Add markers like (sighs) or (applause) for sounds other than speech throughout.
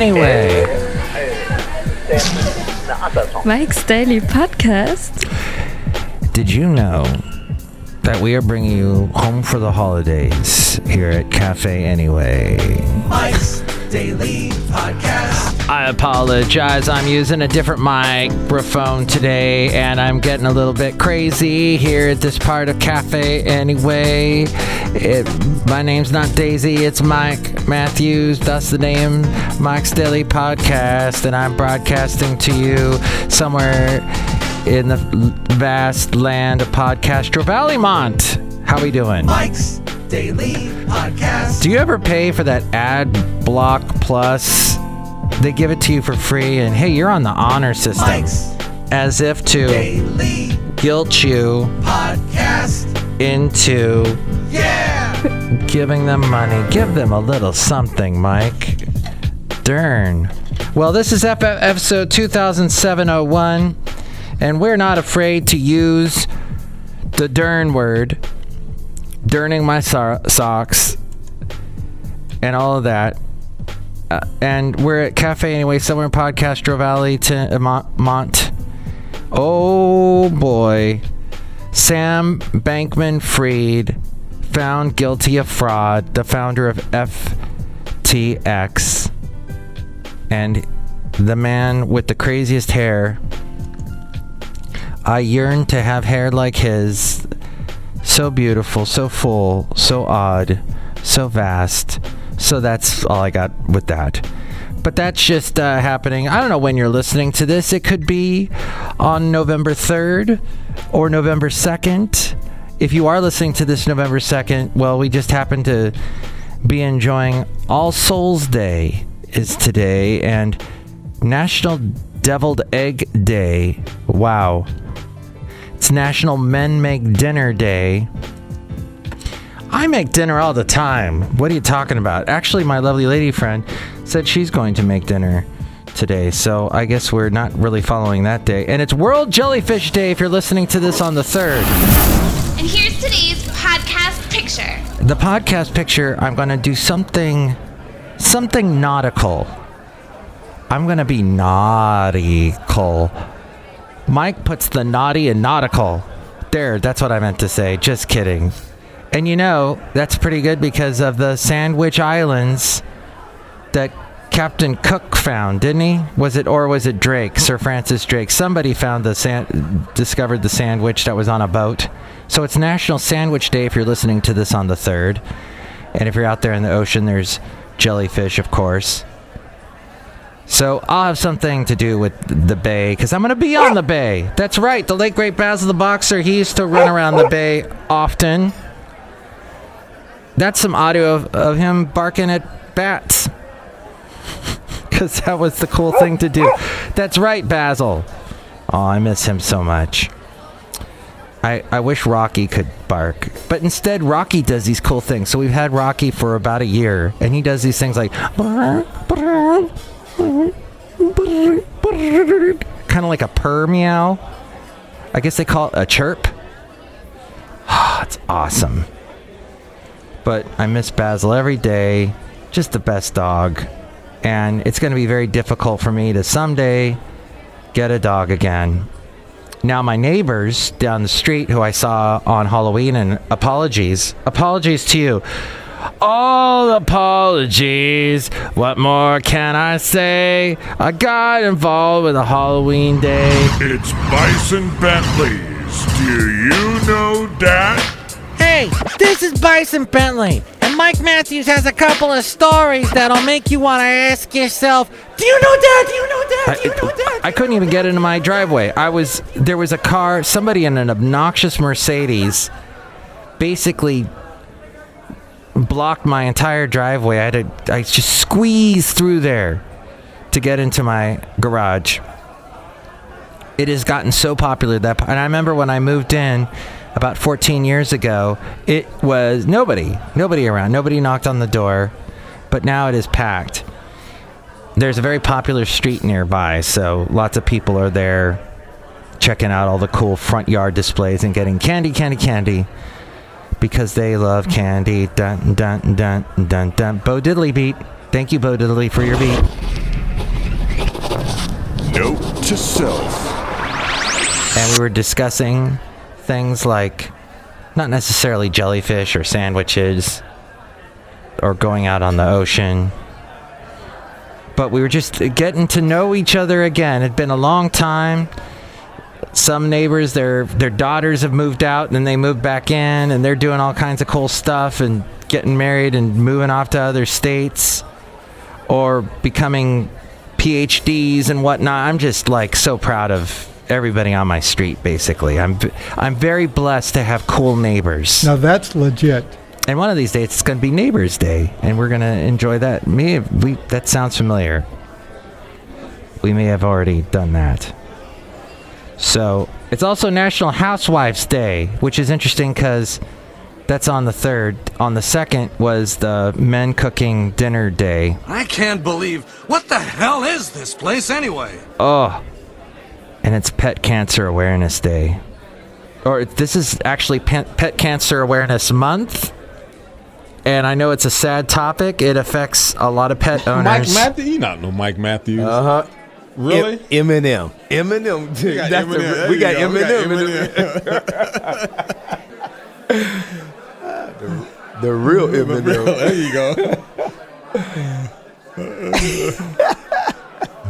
Anyway. Mike's Daily Podcast. Did you know that we are bringing you home for the holidays here at Cafe Anyway? Mike's Daily Podcast. I apologize. I'm using a different microphone today and I'm getting a little bit crazy here at this part of Cafe Anyway. It, my name's not Daisy, it's Mike Matthews. That's the name, Mike's Daily Podcast, and I'm broadcasting to you somewhere in the vast land of Podcastro Valleymont. How we doing? Mike's Daily Podcast. Do you ever pay for that ad block plus? They give it to you for free, and hey, you're on the honor system. Mike's As if to Daily guilt you Podcast. into Yeah. giving them money. Give them a little something, Mike. Darn. Well, this is F- episode 2701, and we're not afraid to use the Dern word, durning my so- socks, and all of that. Uh, and we're at Cafe Anyway, somewhere in Podcastro Valley, to uh, Mont. Mont. Oh boy. Sam Bankman Fried, found guilty of fraud, the founder of FTX, and the man with the craziest hair. I yearn to have hair like his. So beautiful, so full, so odd, so vast. So that's all I got with that. But that's just uh, happening. I don't know when you're listening to this. It could be on November 3rd or November 2nd. If you are listening to this November 2nd, well, we just happen to be enjoying All Souls Day is today and National Deviled Egg Day. Wow. It's National Men Make Dinner Day. I make dinner all the time. What are you talking about? Actually, my lovely lady friend said she's going to make dinner today, so I guess we're not really following that day. And it's World Jellyfish Day if you're listening to this on the 3rd. And here's today's podcast picture. The podcast picture, I'm going to do something something nautical. I'm going to be nautical. Mike puts the naughty in nautical. There, that's what I meant to say. Just kidding. And you know, that's pretty good because of the Sandwich Islands that Captain Cook found, didn't he? Was it or was it Drake, Sir Francis Drake? Somebody found the sand, discovered the sandwich that was on a boat. So it's National Sandwich Day if you're listening to this on the 3rd. And if you're out there in the ocean, there's jellyfish, of course. So I'll have something to do with the bay because I'm going to be on the bay. That's right. The late great Basil the Boxer, he used to run around the bay often. That's some audio of, of him barking at bats. (laughs) Because that was the cool thing to do. That's right, Basil. Oh, I miss him so much. I, I wish Rocky could bark. But instead, Rocky does these cool things. So we've had Rocky for about a year, and he does these things like. Kind of like a purr meow. I guess they call it a chirp. Oh, (sighs) it's awesome. But I miss Basil every day. Just the best dog. And it's going to be very difficult for me to someday get a dog again. Now, my neighbors down the street who I saw on Halloween, and apologies, apologies to you. All apologies. What more can I say? I got involved with a Halloween day. It's Bison Bentleys. Do you know that? Hey, this is Bison Bentley, and Mike Matthews has a couple of stories that'll make you want to ask yourself, "Do you know that? Do you know that? Do you know that?" I, I couldn't even get into my driveway. I was there was a car, somebody in an obnoxious Mercedes, basically blocked my entire driveway. I had to I just squeezed through there to get into my garage. It has gotten so popular that, and I remember when I moved in about 14 years ago, it was nobody, nobody around, nobody knocked on the door, but now it is packed. There's a very popular street nearby, so lots of people are there checking out all the cool front yard displays and getting candy, candy, candy because they love candy. Dun dun dun dun dun. Bo Diddley beat. Thank you, Bo Diddley, for your beat. Note to self. And we were discussing things like not necessarily jellyfish or sandwiches or going out on the ocean. But we were just getting to know each other again. It'd been a long time. Some neighbors, their their daughters have moved out and then they moved back in and they're doing all kinds of cool stuff and getting married and moving off to other states or becoming PhDs and whatnot. I'm just like so proud of everybody on my street. Basically, I'm I'm very blessed to have cool neighbors. Now that's legit. And one of these days, it's going to be Neighbors Day, and we're going to enjoy that. Me, we that sounds familiar. We may have already done that. So it's also National Housewives Day, which is interesting because that's on the third. On the second was the men cooking dinner day. I can't believe. What the hell is this place anyway? Oh, and it's Pet Cancer Awareness Day. Or this is actually Pet, Pet Cancer Awareness Month. And I know it's a sad topic. It affects a lot of pet owners. Mike Matthews? You not know Mike Matthews. Uh huh. Really? Eminem. Eminem. We got That's Eminem. the- There we you got go. Eminem. (laughs) The real Eminem. (laughs) there you go. (laughs)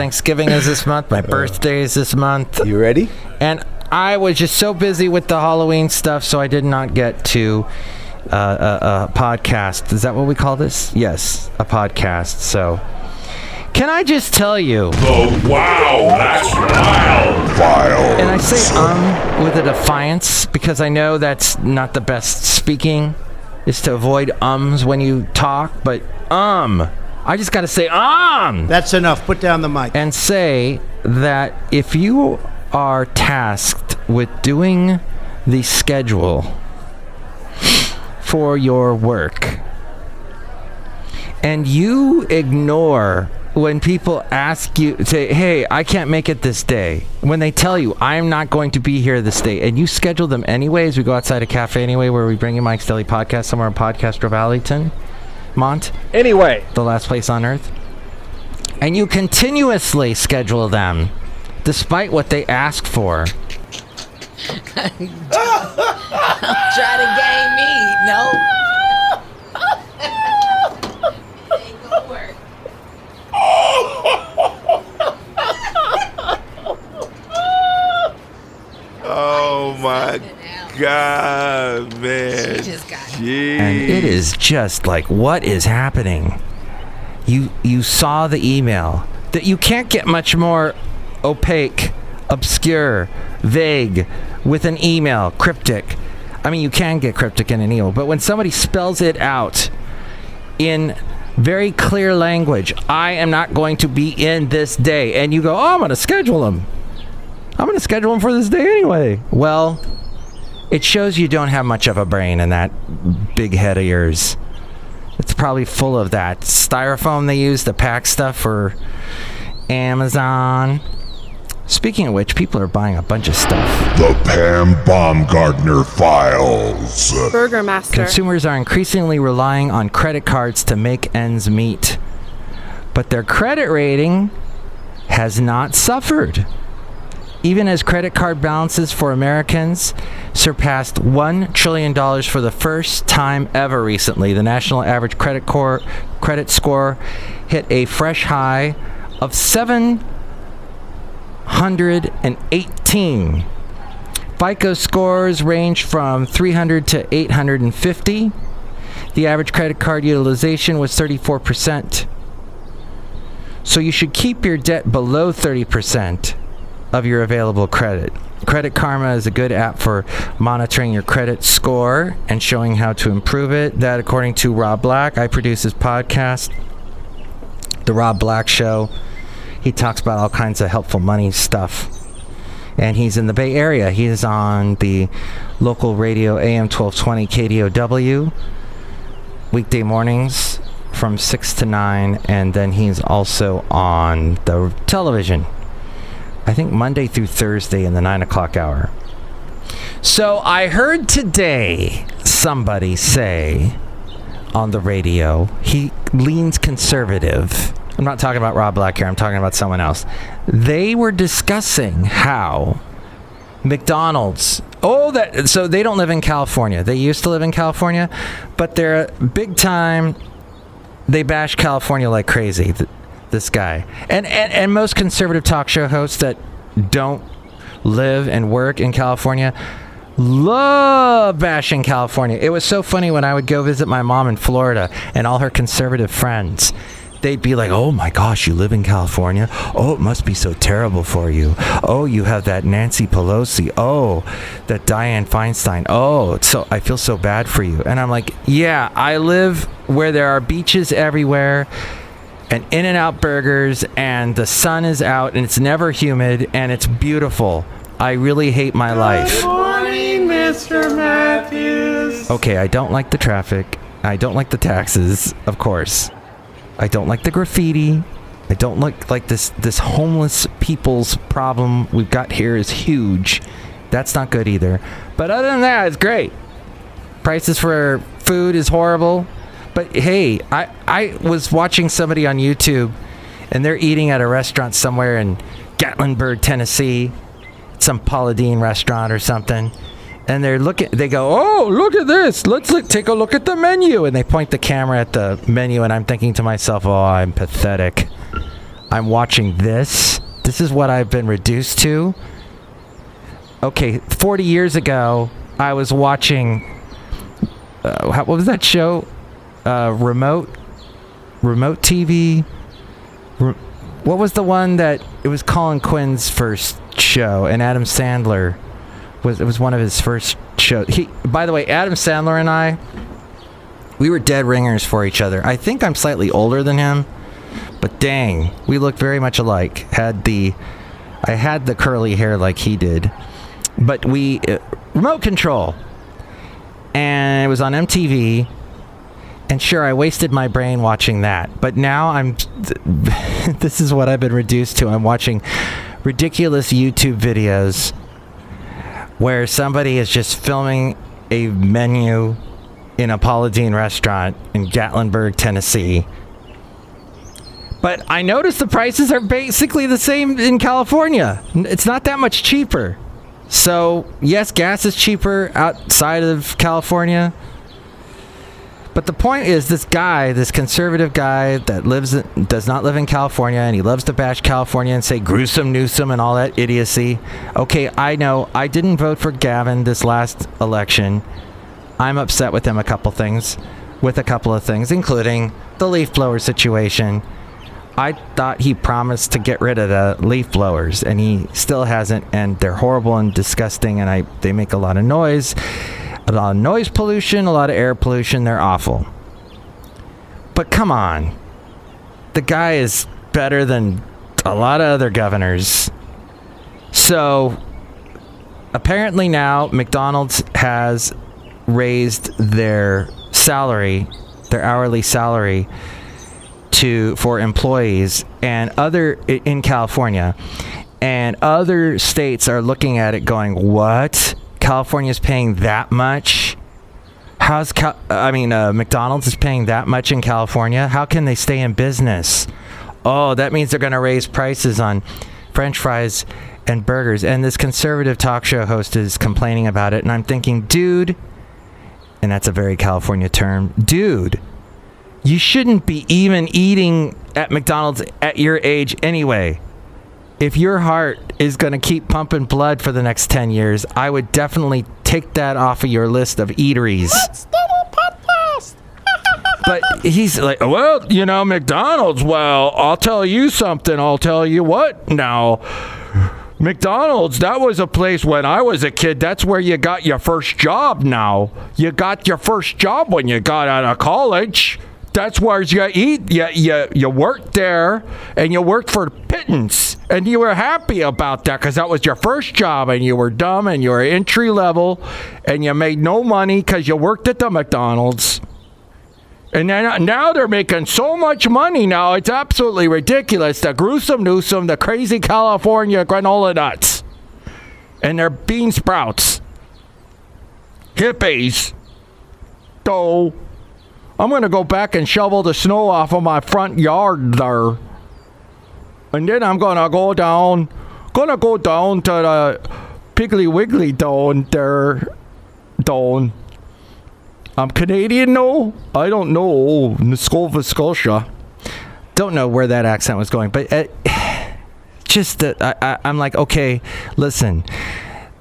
Thanksgiving is this month. My (laughs) birthday is this month. You ready? And I was just so busy with the Halloween stuff, so I did not get to uh, a, a podcast. Is that what we call this? Yes, a podcast. So, can I just tell you? Oh, wow, that's wild. Wild. And I say um with a defiance because I know that's not the best speaking, is to avoid ums when you talk, but um. I just got to say um That's enough. Put down the mic. and say that if you are tasked with doing the schedule for your work and you ignore when people ask you say hey i can't make it this day when they tell you i'm not going to be here this day and you schedule them anyways we go outside a cafe anyway where we bring you mike's daily podcast somewhere in podcastro valleyton mont Anyway, the last place on earth. And you continuously schedule them despite what they ask for. (laughs) Try to game me. No. Ain't gonna work. Oh my God, man. She just got it. And it is just like what is happening? You you saw the email that you can't get much more opaque, obscure, vague with an email, cryptic. I mean, you can get cryptic in an email, but when somebody spells it out in very clear language, I am not going to be in this day, and you go, oh, I'm going to schedule them. I'm going to schedule them for this day anyway. Well, it shows you don't have much of a brain in that big head of yours. It's probably full of that styrofoam they use to pack stuff for Amazon. Speaking of which, people are buying a bunch of stuff. The Pam Baumgartner Files. Burger Master. Consumers are increasingly relying on credit cards to make ends meet. But their credit rating has not suffered. Even as credit card balances for Americans surpassed $1 trillion for the first time ever recently, the national average credit, core, credit score hit a fresh high of 718. FICO scores range from 300 to 850. The average credit card utilization was 34%. So you should keep your debt below 30% of your available credit. Credit Karma is a good app for monitoring your credit score and showing how to improve it. That, according to Rob Black, I produce his podcast, The Rob Black Show. He talks about all kinds of helpful money stuff. And he's in the Bay Area. He is on the local radio AM 1220 KDOW weekday mornings from 6 to 9. And then he's also on the television I think Monday through Thursday in the nine o'clock hour. So I heard today somebody say on the radio. He leans conservative. I'm not talking about Rob Black here. I'm talking about someone else. They were discussing how McDonald's. Oh, that so they don't live in California. They used to live in California, but they're big time. They bash California like crazy. Th- This guy and, and and most conservative talk show hosts that don't live and work in California love bashing California. It was so funny when I would go visit my mom in Florida and all her conservative friends. They'd be like, "Oh my gosh, you live in California? Oh, it must be so terrible for you. Oh, you have that Nancy Pelosi. Oh, that Dianne Feinstein. Oh, so I feel so bad for you." And I'm like, "Yeah, I live where there are beaches everywhere." And in and out burgers and the sun is out and it's never humid and it's beautiful. I really hate my life. Morning, Mr. Matthews. okay i don't like the traffic. I don't like the taxes of course. I don't like the graffiti. I don't like like this this homeless people's problem we've got here is huge. That's not good either. But other than that it's great. Prices for food is horrible but hey i i was watching somebody on youtube and they're eating at a restaurant somewhere in gatlinburg tennessee. Some Paula Deen restaurant or something. And they're looking they go oh look at this. Let's look, take a look at the menu. And they point the camera at the menu and i'm thinking to myself oh i'm pathetic. I'm watching this. This is what i've been reduced to. Okay 40 years ago i was watching uh, what was that show uh, remote remote tv Re- what was the one that it was colin quinn's first show and adam sandler was it was one of his first shows he by the way adam sandler and i we were dead ringers for each other. I think i'm slightly older than him but dang we looked very much alike. Had the i had the curly hair like he did but we uh, remote control. And it was on mtv and sure i wasted my brain watching that but now i'm (laughs) this is what i've been reduced to i'm watching ridiculous youtube videos where somebody is just filming a menu in a Paula restaurant in Gatlinburg, Tennessee. But I noticed the prices are basically the same in California. It's not that much cheaper. So, yes, gas is cheaper outside of California. But the point is, this guy, this conservative guy that lives, does not live in California, and he loves to bash California and say gruesome Newsom and all that idiocy. Okay, I know I didn't vote for Gavin this last election. I'm upset with him a couple things, with a couple of things, including the leaf blower situation. I thought he promised to get rid of the leaf blowers, and he still hasn't. And they're horrible and disgusting, and I they make a lot of noise, a lot of noise pollution, a lot of air pollution. They're awful. But come on, the guy is better than a lot of other governors. So apparently now McDonald's has raised their salary, their hourly salary to for employees and other in California and other states are looking at it going, "What? California's paying that much?" How's Cal- I mean, uh, McDonald's is paying that much in California. How can they stay in business? Oh, that means they're going to raise prices on French fries and burgers. And this conservative talk show host is complaining about it. And I'm thinking, dude, and that's a very California term, dude, you shouldn't be even eating at McDonald's at your age anyway. If your heart is going to keep pumping blood for the next 10 years, I would definitely take that off of your list of eateries. (laughs) but he's like, well, you know, McDonald's. Well, I'll tell you something. I'll tell you what now. McDonald's, that was a place when I was a kid. That's where you got your first job now. You got your first job when you got out of college. That's where you eat. You, you, you worked there and you worked for pittance. And you were happy about that because that was your first job and you were dumb and you were entry level and you made no money because you worked at the McDonald's. And then uh, now they're making so much money now, it's absolutely ridiculous. The gruesome Newsom, the crazy California granola nuts, and their bean sprouts. Hippies. So, I'm going to go back and shovel the snow off of my front yard there. And then I'm going to go down, going to go down to the Piggly Wiggly down there. Down. I'm Canadian, no? I don't know. Nova Scotia. Don't know where that accent was going, but uh, (sighs) just that I, I, I'm like, okay, listen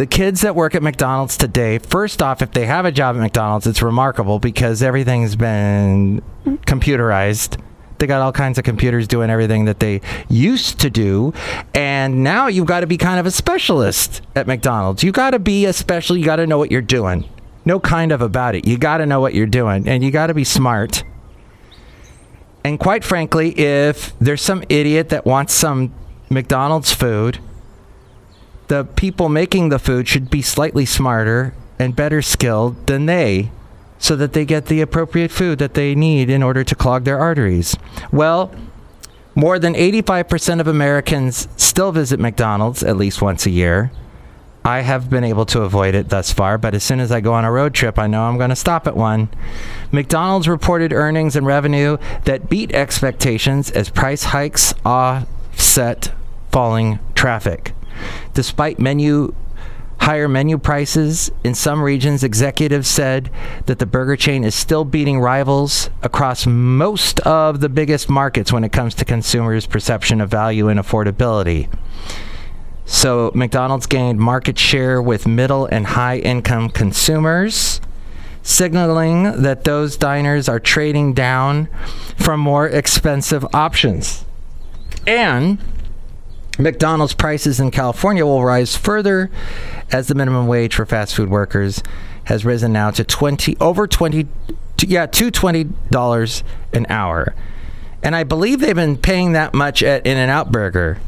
the kids that work at McDonald's today, first off, if they have a job at McDonald's, it's remarkable because everything's been computerized. They got all kinds of computers doing everything that they used to do. And now you've got to be kind of a specialist at McDonald's. You got to be a special, you got to know what you're doing. No kind of about it. You got to know what you're doing and you got to be smart. And quite frankly, if there's some idiot that wants some McDonald's food, the people making the food should be slightly smarter and better skilled than they so that they get the appropriate food that they need in order to clog their arteries. Well, more than 85% of Americans still visit McDonald's at least once a year. I have been able to avoid it thus far, but as soon as I go on a road trip, I know I'm going to stop at one. McDonald's reported earnings and revenue that beat expectations as price hikes offset falling traffic. Despite menu higher menu prices in some regions, executives said that the burger chain is still beating rivals across most of the biggest markets when it comes to consumers' perception of value and affordability. So, McDonald's gained market share with middle and high income consumers, signaling that those diners are trading down from more expensive options. And McDonald's prices in California will rise further as the minimum wage for fast food workers has risen now to 20 over 20 to, yeah, to $20 an hour. And I believe they've been paying that much at In-N-Out Burger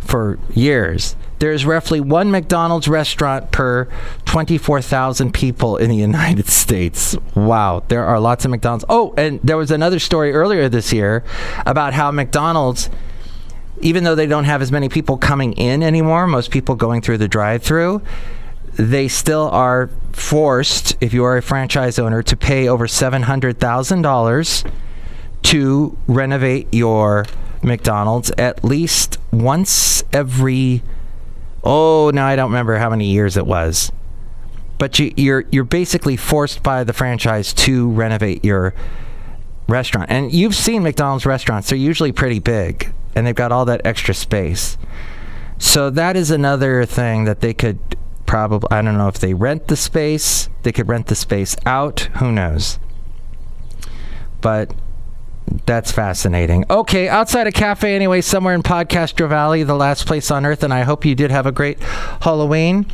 for years. There's roughly one McDonald's restaurant per 24,000 people in the United (laughs) States. Wow, there are lots of McDonald's. Oh, and there was another story earlier this year about how McDonald's even though they don't have as many people coming in anymore, most people going through the drive through, they still are forced, if you are a franchise owner, to pay over $700,000 to renovate your McDonald's at least once every, oh, now I don't remember how many years it was. But you, you're you're basically forced by the franchise to renovate your restaurant. And you've seen McDonald's restaurants; they're usually pretty big and they've got all that extra space. So that is another thing that they could probably I don't know if they rent the space, they could rent the space out, who knows. But that's fascinating. Okay, outside a cafe anyway, somewhere in Podcastro Valley, the last place on earth, and I hope you did have a great Halloween.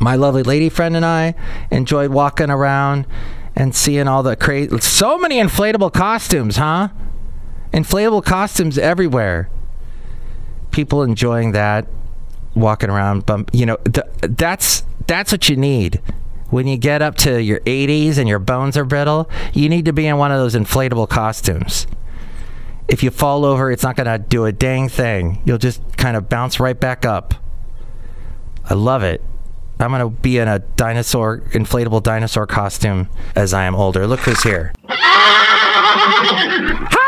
My lovely lady friend and I enjoyed walking around and seeing all the crazy so many inflatable costumes, huh? Inflatable costumes everywhere. People enjoying that, walking around. Bump, you know, th- that's that's what you need. When you get up to your 80s and your bones are brittle, you need to be in one of those inflatable costumes. If you fall over, it's not going to do a dang thing. You'll just kind of bounce right back up. I love it. I'm going to be in a dinosaur, inflatable dinosaur costume as I am older. Look who's here. (laughs)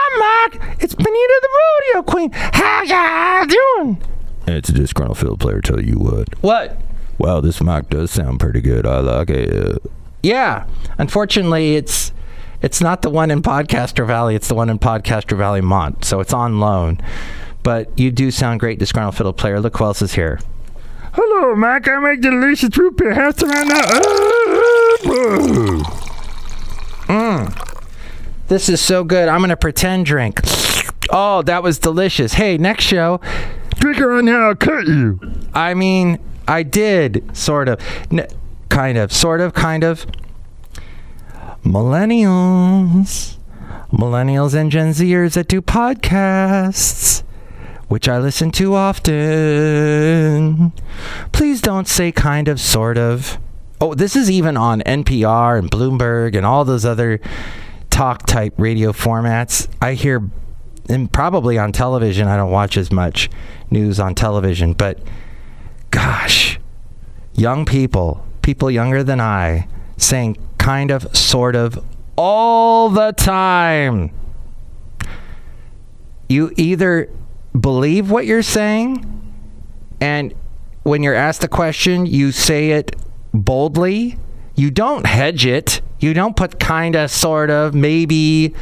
It's Benita the Rodeo Queen. How y'all doing? It's a disgruntled fiddle player. Tell you what. What? Wow, this mic does sound pretty good. I like it. Yeah. Unfortunately, it's it's not the one in Podcastro Valley. It's the one in Podcastro Valley Mont. So it's on loan. But you do sound great, disgruntled fiddle player. Look who else is here. Hello, Mac. I make delicious root beer. Have some right now. Mmm. This is so good. I'm going to pretend drink. Oh, that was delicious. Hey, next show. Drink it right now. I'll cut you. I mean, I did, sort of. N- kind of. Sort of, kind of. Millennials. Millennials and Gen Zers that do podcasts, which I listen to often. Please don't say kind of, sort of. Oh, this is even on NPR and Bloomberg and all those other talk type radio formats. I hear, and probably on television, I don't watch as much news on television, but gosh, young people, people younger than I, saying kind of, sort of, all the time. You either believe what you're saying, and when you're asked a question, you say it boldly. You don't hedge it. You don't put kinda, sort of, maybe.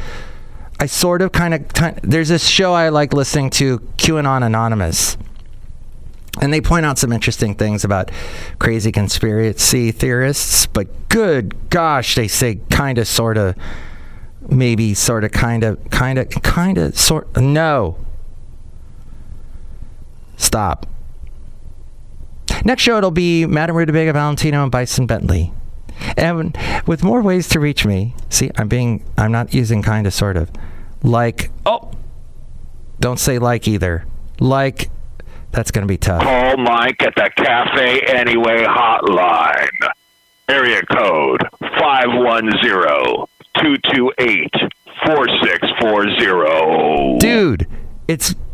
I sort of kind of. There's this show I like listening to, QAnon Anonymous. And they point out some interesting things about crazy conspiracy theorists, but good gosh, they say kind of, sort of, maybe, sort of, kind of, kind of, kind of, sort. No. Stop. Next show it'll be Madame Rootabega Valentino and Bison Bentley. And with more ways to reach me, see, I'm being, I'm not using kind of, sort of. Like, oh, don't say like either. Like, that's going to be tough. Call Mike at the Cafe Anyway hotline. Area code 510-228-4640. Dude, it's